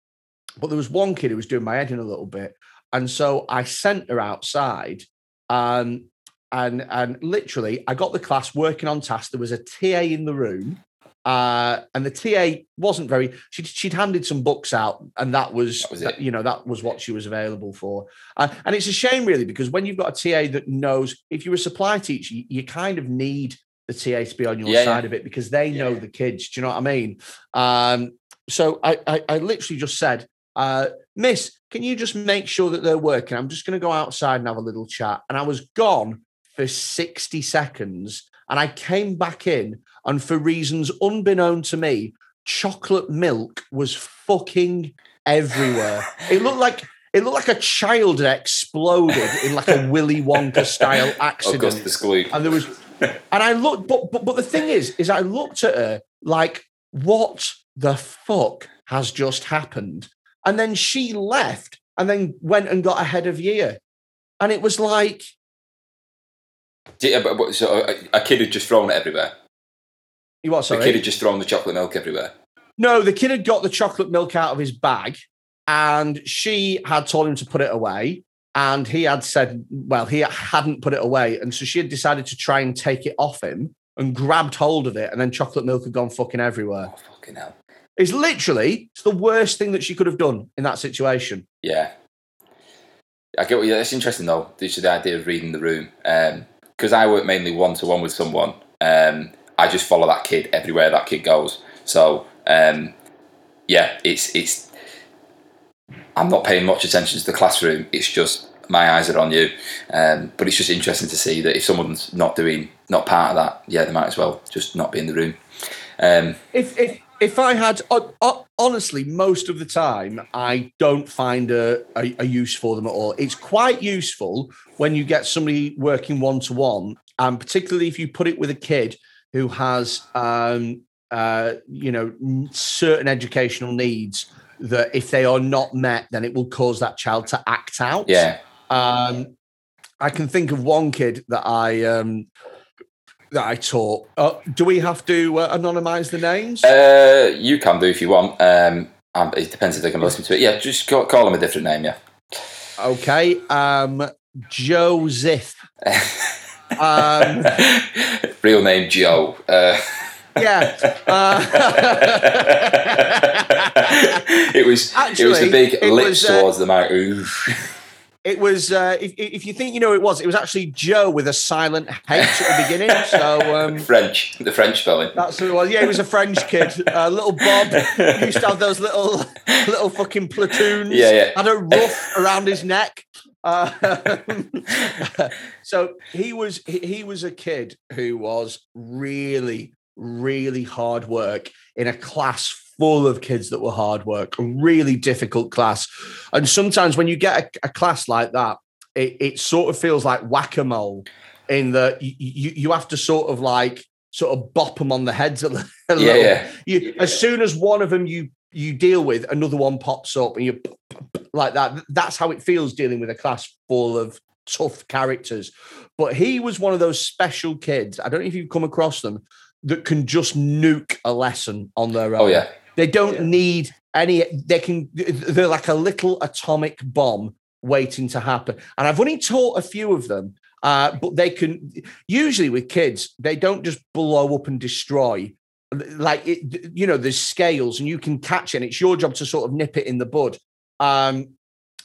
but there was one kid who was doing my head in a little bit. And so i sent her outside um, and and literally i got the class working on task there was a ta in the room uh, and the TA wasn't very. She'd, she'd handed some books out, and that was, That was you know that was what she was available for. Uh, and it's a shame, really, because when you've got a TA that knows, if you're a supply teacher, you, you kind of need the TA to be on your Yeah, side yeah. of it because they know the kids. Do you know what I mean? Um, so I, I, I literally just said, uh, Miss, can you just make sure that they're working? I'm just going to go outside and have a little chat. And I was gone for 60 seconds. And I came back in, and for reasons unbeknown to me, chocolate milk was fucking everywhere. it looked like it looked like a child had exploded in like a Willy Wonka style accident. And there was, and I looked, but, but but the thing is, is I looked at her like, what the fuck has just happened? And then she left and then went and got ahead of year. And it was like, Yeah, but, but, so a, a kid had just thrown it everywhere. You what, The kid had just thrown the chocolate milk everywhere. No, the kid had got the chocolate milk out of his bag and she had told him to put it away. And he had said, well, he hadn't put it away. And so she had decided to try and take it off him and grabbed hold of it. And then chocolate milk had gone fucking everywhere. Oh fucking hell! It's literally it's the worst thing that she could have done in that situation. Yeah, I get what you. That's interesting though. This is the idea of reading the room. Because I work mainly one to one with someone. Um, I just follow that kid everywhere that kid goes. So um, yeah, it's it's. I'm not paying much attention to the classroom. It's just my eyes are on you. Um, but it's just interesting to see that if someone's not doing, not part of that, yeah, they might as well just not be in the room. Um, If if if I had ho- ho- honestly, most of the time, I don't find a, a, a use for them at all. It's quite useful when you get somebody working one to one, and particularly if you put it with a kid who has, um, uh, you know, certain educational needs that if they are not met, then it will cause that child to act out. yeah, Um, I can think of one kid that I um, that I taught. Uh, do we have to uh, anonymize the names? Uh, you can do if you want. Um, um, it depends if they can listen to it. Yeah, just call, call them a different name. Yeah. Okay. Um, Joseph. Um, Real name Joe. Uh, yeah. Uh, it was. it was Actually, the big it lips was, uh, towards the. Ooh. It was uh, if, if you think you know who it was, it was actually Joe with a silent H at the beginning. So um, French, the French spelling. that's who it was. Yeah, he was a French kid. Uh, little Bob used to have those little little fucking platoons. Yeah, yeah. Had a ruff around his neck. Uh, so he was he, he was a kid who was really really hard work in a class full of kids that were hard work, a really difficult class. And sometimes when you get a, a class like that, it, it sort of feels like whack a mole in that you, you, you have to sort of like sort of bop them on the heads a, li- a Yeah, little. yeah. As soon as one of them you you deal with, another one pops up and you like that. That's how it feels dealing with a class full of tough characters. But he was one of those special kids. I don't know if you've come across them that can just nuke a lesson on their own. Oh yeah, They don't Yeah. need any, they can, they're like a little atomic bomb waiting to happen. And I've only taught a few of them, uh, but they can, usually with kids, they don't just blow up and destroy. Like, it, you know, there's scales and you can catch it, and it's your job to sort of nip it in the bud. Um,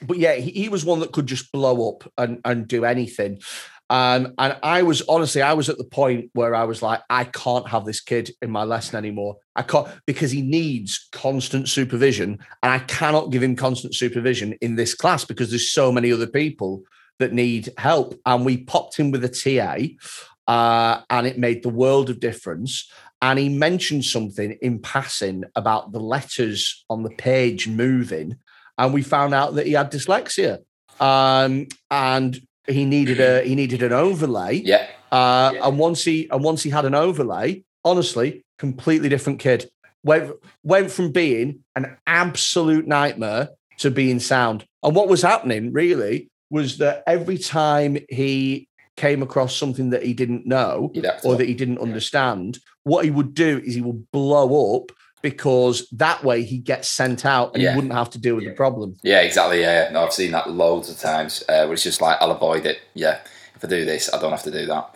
but yeah, he, he was one that could just blow up and, and do anything. Um, and I was honestly, I was at the point where I was like, I can't have this kid in my lesson anymore. I can't because he needs constant supervision, and I cannot give him constant supervision in this class because there's so many other people that need help. And we popped him with a TA, uh, and it made the world of difference. And he mentioned something in passing about the letters on the page moving, and we found out that he had dyslexia. Um, and he needed a he needed an overlay. yeah, Uh, Yeah. And once he and once he had an overlay, honestly, completely different kid. Went went from being an absolute nightmare to being sound. And what was happening really was that every time he came across something that he didn't know you'd have to. or that he didn't understand, what he would do is he would blow up because that way he gets sent out and Yeah. he wouldn't have to deal with the problem. Yeah, exactly. Yeah, yeah. no, I've seen that loads of times. Uh, where it's just like I'll avoid it. Yeah, if I do this, I don't have to do that.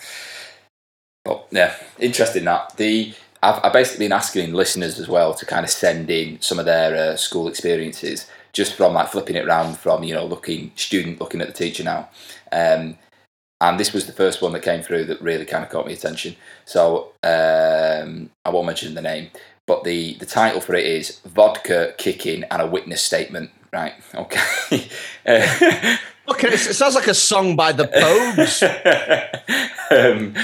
But yeah, interesting that the I've, I've basically been asking listeners as well to kind of send in some of their uh, school experiences, just from like flipping it around from you know looking student looking at the teacher now. Um, and this was the first one that came through that really kind of caught my attention. So um, I won't mention the name, but the the title for it is vodka kicking and a witness statement. Right. Okay. Uh, Okay, it sounds like a song by the Pogues. um,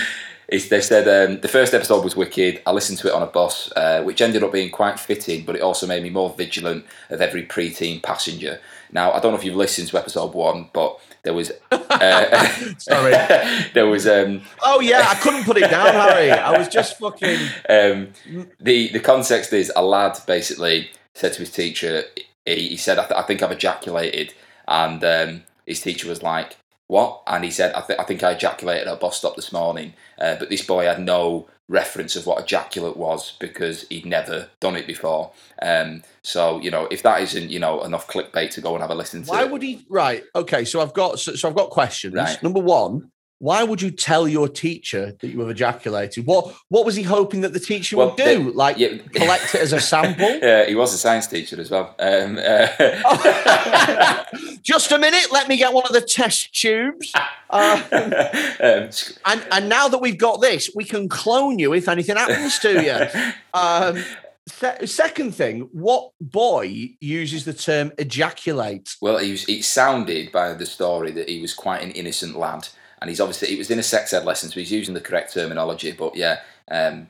they said um, the first episode was wicked. I listened to it on a bus, uh, which ended up being quite fitting, but it also made me more vigilant of every preteen passenger. Now, I don't know if you've listened to episode one, but there was uh, Sorry. there was um, Oh yeah, I couldn't put it down, Harry. I was just fucking. um, the the context is a lad basically said to his teacher, he, he said, I, th- "I think I've ejaculated," and um, his teacher was like, "What?" And he said, I, th- "I think I ejaculated at a bus stop this morning," uh, but this boy had no reference of what ejaculate was because he'd never done it before. Um, so you know, if that isn't you know enough clickbait to go and have a listen to, Why it. would he? Right. Okay. So I've got. So, so I've got questions. Right. Number one. Why would you tell your teacher that you have ejaculated? What What was he hoping that the teacher Well, would do? the- like yeah. collect it as a sample? Yeah, he was a science teacher as well. Um, uh, Just a minute. Let me get one of the test tubes. Uh, um, and and now that we've got this, we can clone you if anything happens to you. Um, se- second thing, what boy uses the term ejaculate? Well, he was, it sounded by the story that he was quite an innocent lad, and he's obviously he was in a sex ed lesson, so he's using the correct terminology. But yeah, um,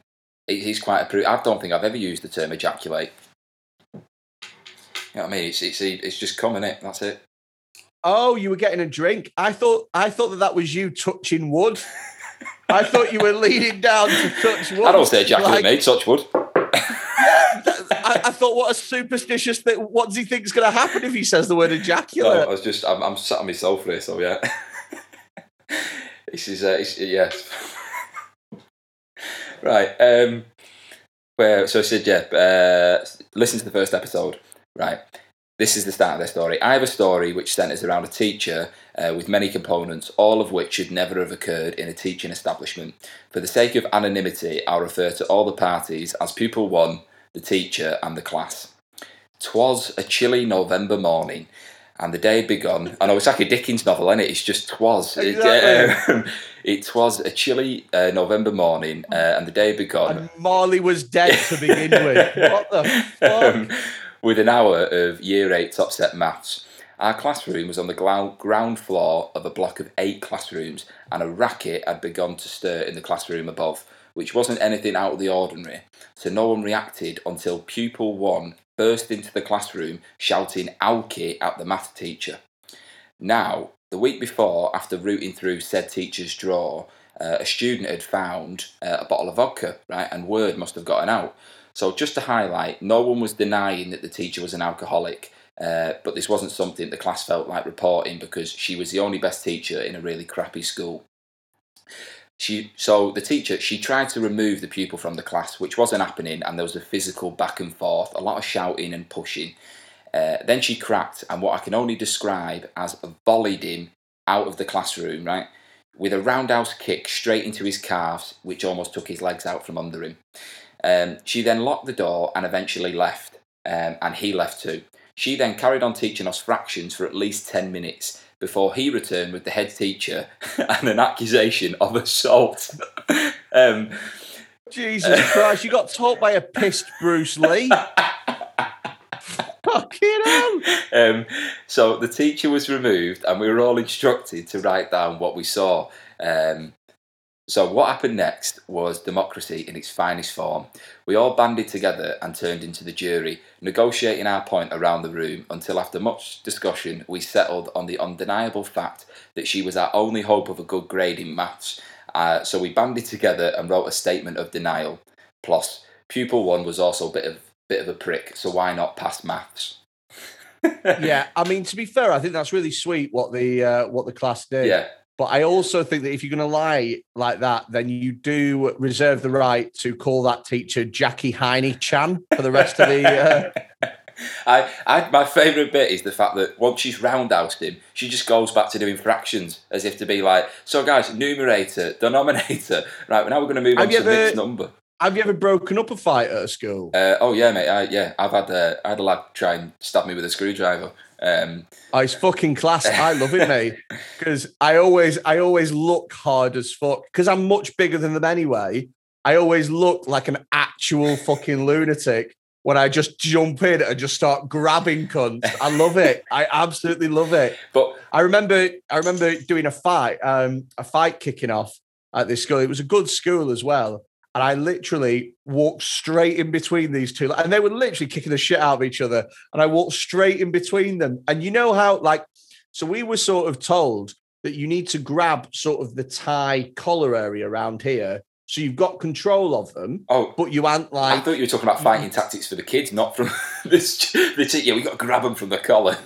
he- he's quite a. Pro- I don't think I've ever used the term ejaculate. You know what I mean? It's it's it's just coming it. That's it. Oh, you were getting a drink. I thought I thought that that was you touching wood. I thought you were leaning down to touch wood. I don't say ejaculate, Like, mate. Touch wood. I, I thought, what a superstitious thing. What does he think is going to happen if he says the word No, ejaculate? I was just I'm, I'm sat on my sofa here, so yeah. this is uh, yeah. right. Um. Where so I said yeah. Uh, listen to the first episode. Right. This is the start of their story. I have a story which centres around a teacher uh, with many components, all of which should never have occurred in a teaching establishment. For the sake of anonymity, I'll refer to all the parties as pupil one, the teacher, and the class. Twas a chilly November morning, and the day begun. I know it's like a Dickens novel, isn't it? It's just twas. It, Exactly. um, it was a chilly uh, November morning, uh, and the day begun. And Marley was dead to begin with. What the fuck? um, with an hour of year eight top set maths. Our classroom was on the glou- ground floor of a block of eight classrooms, and a racket had begun to stir in the classroom above, which wasn't anything out of the ordinary. So no one reacted until pupil one burst into the classroom shouting "Alki" at the math teacher. Now, the week before, after rooting through said teacher's drawer, uh, a student had found uh, a bottle of vodka, right, and word must have gotten out. So, just to highlight, no one was denying that the teacher was an alcoholic, uh, but this wasn't something the class felt like reporting because she was the only best teacher in a really crappy school. She, so the teacher, she tried to remove the pupil from the class, which wasn't happening, and there was a physical back and forth, a lot of shouting and pushing. Uh, then she cracked, and what I can only describe as volleyed him out of the classroom, right, with a roundhouse kick straight into his calves, which almost took his legs out from under him. Um, she then locked the door and eventually left, um, and he left too. She then carried on teaching us fractions for at least 10 minutes before he returned with the head teacher and an accusation of assault. um, Jesus Christ, you got taught by a pissed Bruce Lee. Fucking hell. um, so the teacher was removed, and we were all instructed to write down what we saw. Um, so what happened next was democracy in its finest form. We all banded together and turned into the jury, negotiating our point around the room until, after much discussion, we settled on the undeniable fact that she was our only hope of a good grade in maths. Uh, so we banded together and wrote a statement of denial. Plus, pupil one was also a bit of bit of a prick, so why not pass maths? Yeah, I mean, to be fair, I think that's really sweet what the uh, what the class did. Yeah, But I also think that if you're going to lie like that, then you do reserve the right to call that teacher Jackie Heine Chan for the rest of the. Uh, I, I, my favourite bit is the fact that once she's roundhoused him, she just goes back to doing fractions as if to be like, so guys, numerator, denominator, right? Now we're going to move Have on to the ever- next number. have you ever broken up a fight at a school? Uh, oh yeah, mate. I, yeah, I've had uh, I had a lad try and stab me with a screwdriver. Um, Oh, it's fucking class. I love it, mate. Because I always, I always look hard as fuck. Because I'm much bigger than them anyway. I always look like an actual fucking lunatic when I just jump in and just start grabbing cunts. I love it. I absolutely love it. but I remember, I remember doing a fight, um, a fight kicking off at this school. It was a good school as well. And I literally walked straight in between these two, and they were literally kicking the shit out of each other. And I walked straight in between them. And you know how, like, so we were sort of told that you need to grab sort of the tie collar area around here. So you've got control of them, oh, but you aren't like. I thought you were talking about fighting tactics for the kids, not from this. The yeah, we got to grab them from the collar.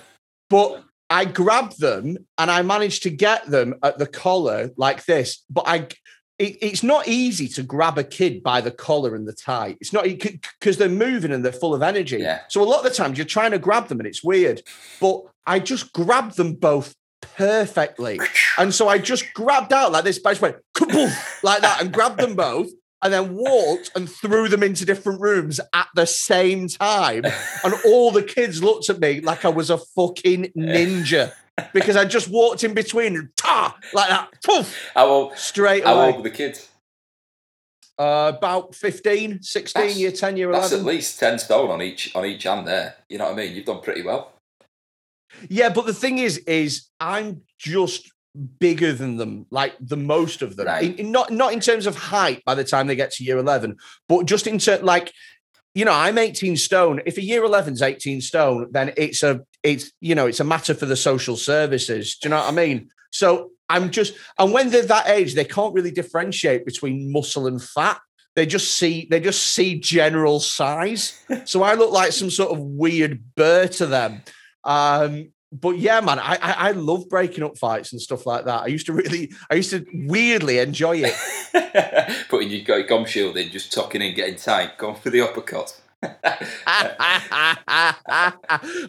but I grabbed them and I managed to get them at the collar like this. But I, it, it's not easy to grab a kid by the collar and the tie. It's not because they're moving and they're full of energy. Yeah. So a lot of the times you're trying to grab them and it's weird. But I just grabbed them both perfectly. And so I just grabbed out like this, I just went kaboof, like that and grabbed them both and then walked and threw them into different rooms at the same time. And all the kids looked at me like I was a fucking ninja because I just walked in between and ta, like that, poof, How old? straight How old were the kids? Uh, about 15, 16, That's- year 10, year That's at least ten stone on each on each hand there. You know what I mean? You've done pretty well. Yeah, but the thing is, is I'm just bigger than them, like the most of them. Right. In- in- not not in terms of height by the time they get to year eleven, but just in terms like, you know, I'm 18 stone. If a year 11's 18 stone, then it's a it's you know it's a matter for the social services. Do you know what I mean? So I'm just and when they're that age, they can't really differentiate between muscle and fat. They just see they just see general size. So I look like some sort of weird burr to them. Um, but yeah, man, I, I I love breaking up fights and stuff like that. I used to really, I used to weirdly enjoy it. Putting your gum shield in, just tucking in, getting tight, going for the uppercut. I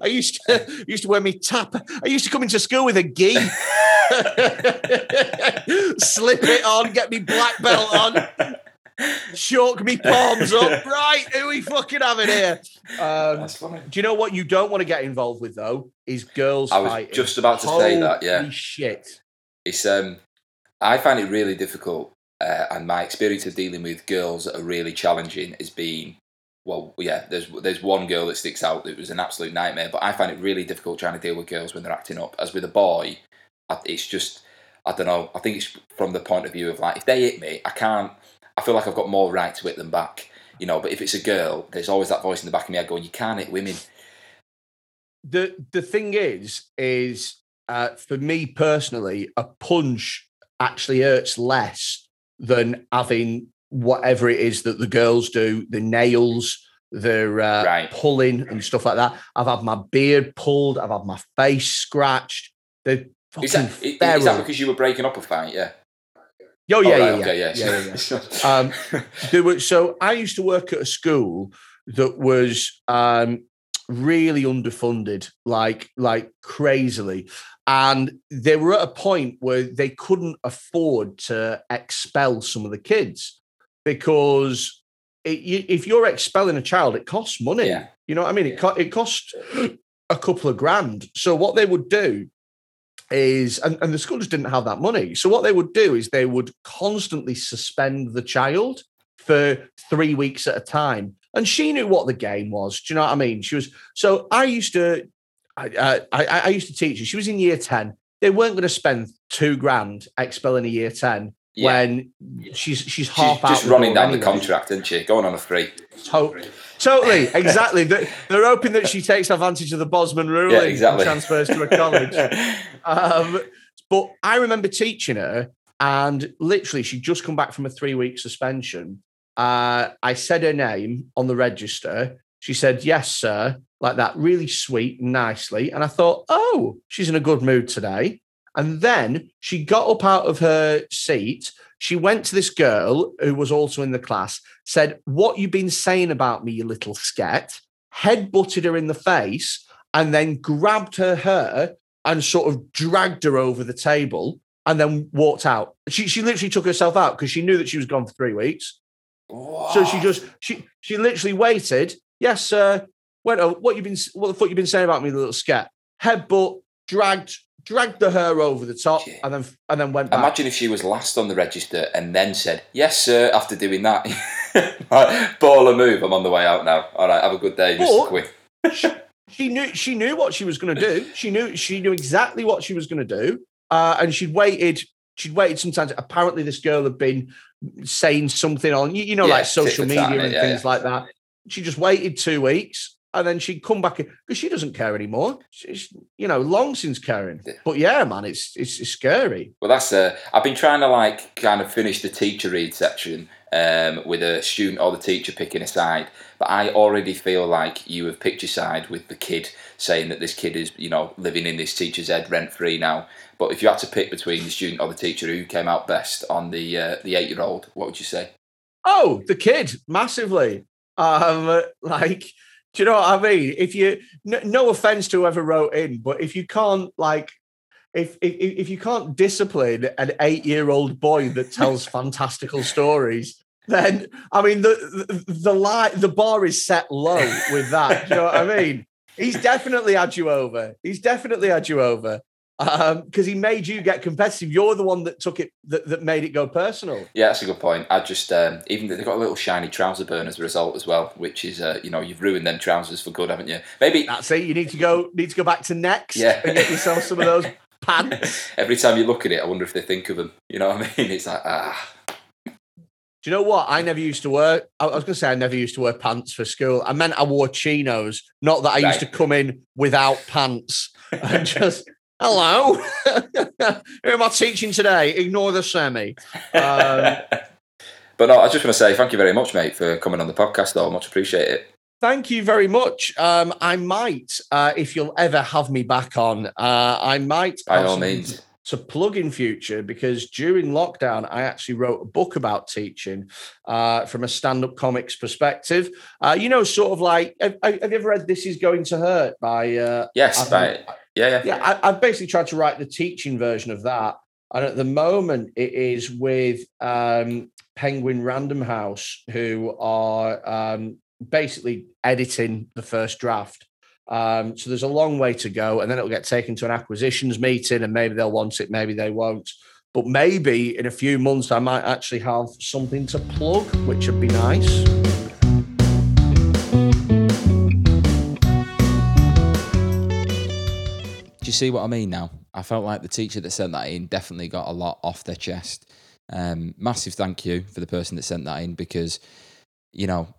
used to used to wear me tap. I used to come into school with a gi, slip it on, get me black belt on. shook me palms up. Right, who we fucking having here? Um, That's funny. do you know what you don't want to get involved with though? Is girls I was fighting. just about to say that, yeah. Holy shit. It's um, I find it really difficult, uh, and my experience of dealing with girls that are really challenging has been, well, yeah. There's there's one girl that sticks out that was an absolute nightmare, but I find it really difficult trying to deal with girls when they're acting up. As with a boy, it's just I don't know. I think it's from the point of view of like if they hit me, I can't. I feel like I've got more right to hit them back, you know. But if it's a girl, there's always that voice in the back of me going, "You can't hit women." the the thing is is uh, for me personally a punch actually hurts less than having whatever it is that the girls do the nails the uh, Right. pulling and stuff like that i've had my beard pulled i've had my face scratched they're fucking Is that, is, is that because you were breaking up a fight? Yeah. oh yeah, Oh, right, yeah, okay, yeah, yeah. yeah, yeah, yeah. Um, there were, so I used to work at a school that was um, really underfunded, like like crazily, and they were at a point where they couldn't afford to expel some of the kids because it, you, if you're expelling a child, it costs money. Yeah. You know what I mean? It co- it cost a couple of grand. So what they would do is, and, and the school just didn't have that money. So what they would do is they would constantly suspend the child for three weeks at a time. And she knew what the game was. Do you know what I mean? She was so I used to, I I, I used to teach her. She was in year ten. They weren't going to spend two grand expelling a year ten Yeah. when she's she's She's half out just running down the contract, isn't she? Going on a three. To- totally, exactly. They're, they're hoping that she takes advantage of the Bosman ruling Yeah, exactly. and transfers to a college. Um, but I remember teaching her, and literally, she'd just come back from a three week suspension. Uh, I said her name on the register. She said, Yes, sir, like that, really sweet, nicely. And I thought, Oh, she's in a good mood today. And then she got up out of her seat. She went to this girl who was also in the class, said, What you've been saying about me, you little scat? Head butted her in the face and then grabbed her hair and sort of dragged her over the table and then walked out. She she literally took herself out because she knew that she was gone for three weeks. So she just she she literally waited. Yes, sir. Went. Oh, what you've been? What the fuck you've been saying about me, little scat? Headbutt, dragged dragged the hair over the top, Yeah. and then and then went back. Imagine if she was last on the register and then said, "Yes, sir." After doing that, Right, baller move. I'm on the way out now. All right, have a good day. But- Quinne. she knew she knew what she was going to do. She knew she knew exactly what she was going to do, uh, and she'd waited. She'd waited sometimes. Apparently, this girl had been saying something on you, you know, Yeah, like social tit for tat, media and Yeah, things like that. She just waited two weeks, and then she'd come back because she doesn't care anymore. She's you know long since caring. But yeah, man, it's it's, it's scary. Well, that's. Uh, I've been trying to like kind of finish the teacher read section um, with a student or the teacher picking a side, but I already feel like you have picked your side with the kid saying that this kid is, you know, living in this teacher's head rent free now. But if you had to pick between the student or the teacher, who came out best on the uh, the eight year old? What would you say? Oh, the kid massively. Um, like, do you know what I mean? If you, no, no offense to whoever wrote in, but if you can't like, if if, if you can't discipline an eight-year-old boy that tells fantastical stories, then I mean the the the lie the bar is set low with that. do you know what I mean? He's definitely had you over. He's definitely had you over. Um, because he made you get competitive. You're the one that took it that, that made it go personal. Yeah, that's a good point. I just um, even though they've got a little shiny trouser burn as a result as well, which is uh, you know you've ruined them trousers for good, haven't you? Maybe That's it. You need to go. Need to go back to next Yeah. and get yourself some of those pants. every time you look at it, I wonder if they think of them. You know what I mean? It's like ah. Do you know what? I never used to wear. I was going to say I never used to wear pants for school. I meant I wore chinos. Not that I used to come in without pants and just hello. Who am I teaching today? Ignore the semi. Um, but no, I just want to say thank you very much, mate, for coming on the podcast. Though, much appreciate it. Thank you very much. Um, I might, uh, if you'll ever have me back on, uh, I might By all means. to plug in future because during lockdown I actually wrote a book about teaching uh, from a stand-up comics perspective. Uh, you know, sort of like have, have you ever read "This Is Going to Hurt" by? Uh, Yes, by, yeah, yeah, yeah, I, I've basically tried to write the teaching version of that. And at the moment, it is with um, Penguin Random House, who are um, basically editing the first draft. Um, so there's a long way to go, and then it'll get taken to an acquisitions meeting, and maybe they'll want it, maybe they won't. But maybe in a few months, I might actually have something to plug, which would be nice. You see what I mean now? I felt like the teacher that sent that in definitely got a lot off their chest. Um, massive thank you for the person that sent that in because, you know,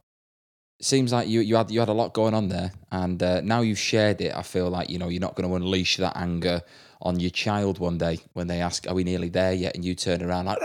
seems like you you had you had a lot going on there, and uh, now you've shared it. I feel like you know you're not going to unleash that anger on your child one day when they ask, "Are we nearly there yet?" and you turn around like!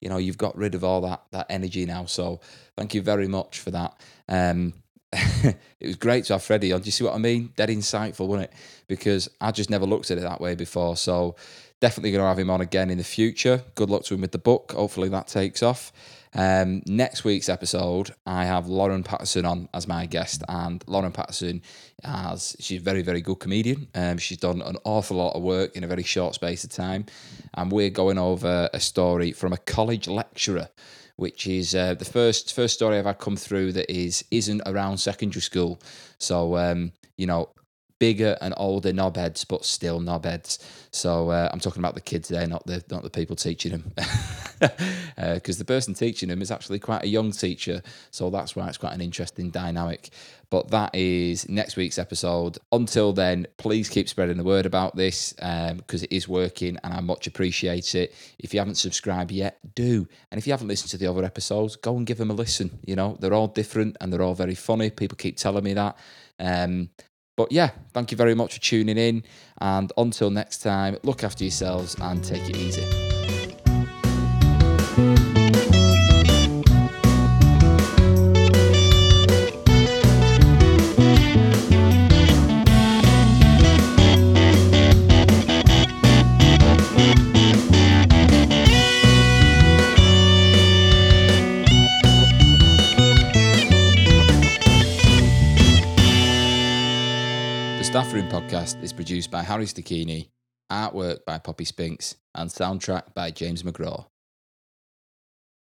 You know, you've got rid of all that that energy now. So thank you very much for that. Um, it was great to have Freddy on. Do you see what I mean? Dead insightful, wasn't it? Because I just never looked at it that way before. So definitely going to have him on again in the future. Good luck to him with the book. Hopefully that takes off. Um, next week's episode, I have Lauren Pattison on as my guest, and Lauren Pattison, has she's a very very good comedian. Um, she's done an awful lot of work in a very short space of time, and we're going over a story from a college lecturer which is uh, the first first story I've had come through that is isn't around secondary school. So um, you know, bigger and older knobheads, but still knobheads. So uh, I'm talking about the kids there, not the not the people teaching them, because uh, the person teaching them is actually quite a young teacher. So that's why it's quite an interesting dynamic. But that is next week's episode. Until then, please keep spreading the word about this because um, it is working, and I much appreciate it. If you haven't subscribed yet, do. And if you haven't listened to the other episodes, go and give them a listen. You know they're all different and they're all very funny. People keep telling me that. Um, but yeah, thank you very much for tuning in. And until next time, look after yourselves and take it easy. Is produced by Harry Stacchini, artwork by Poppy Spinks, and soundtrack by James McGraw.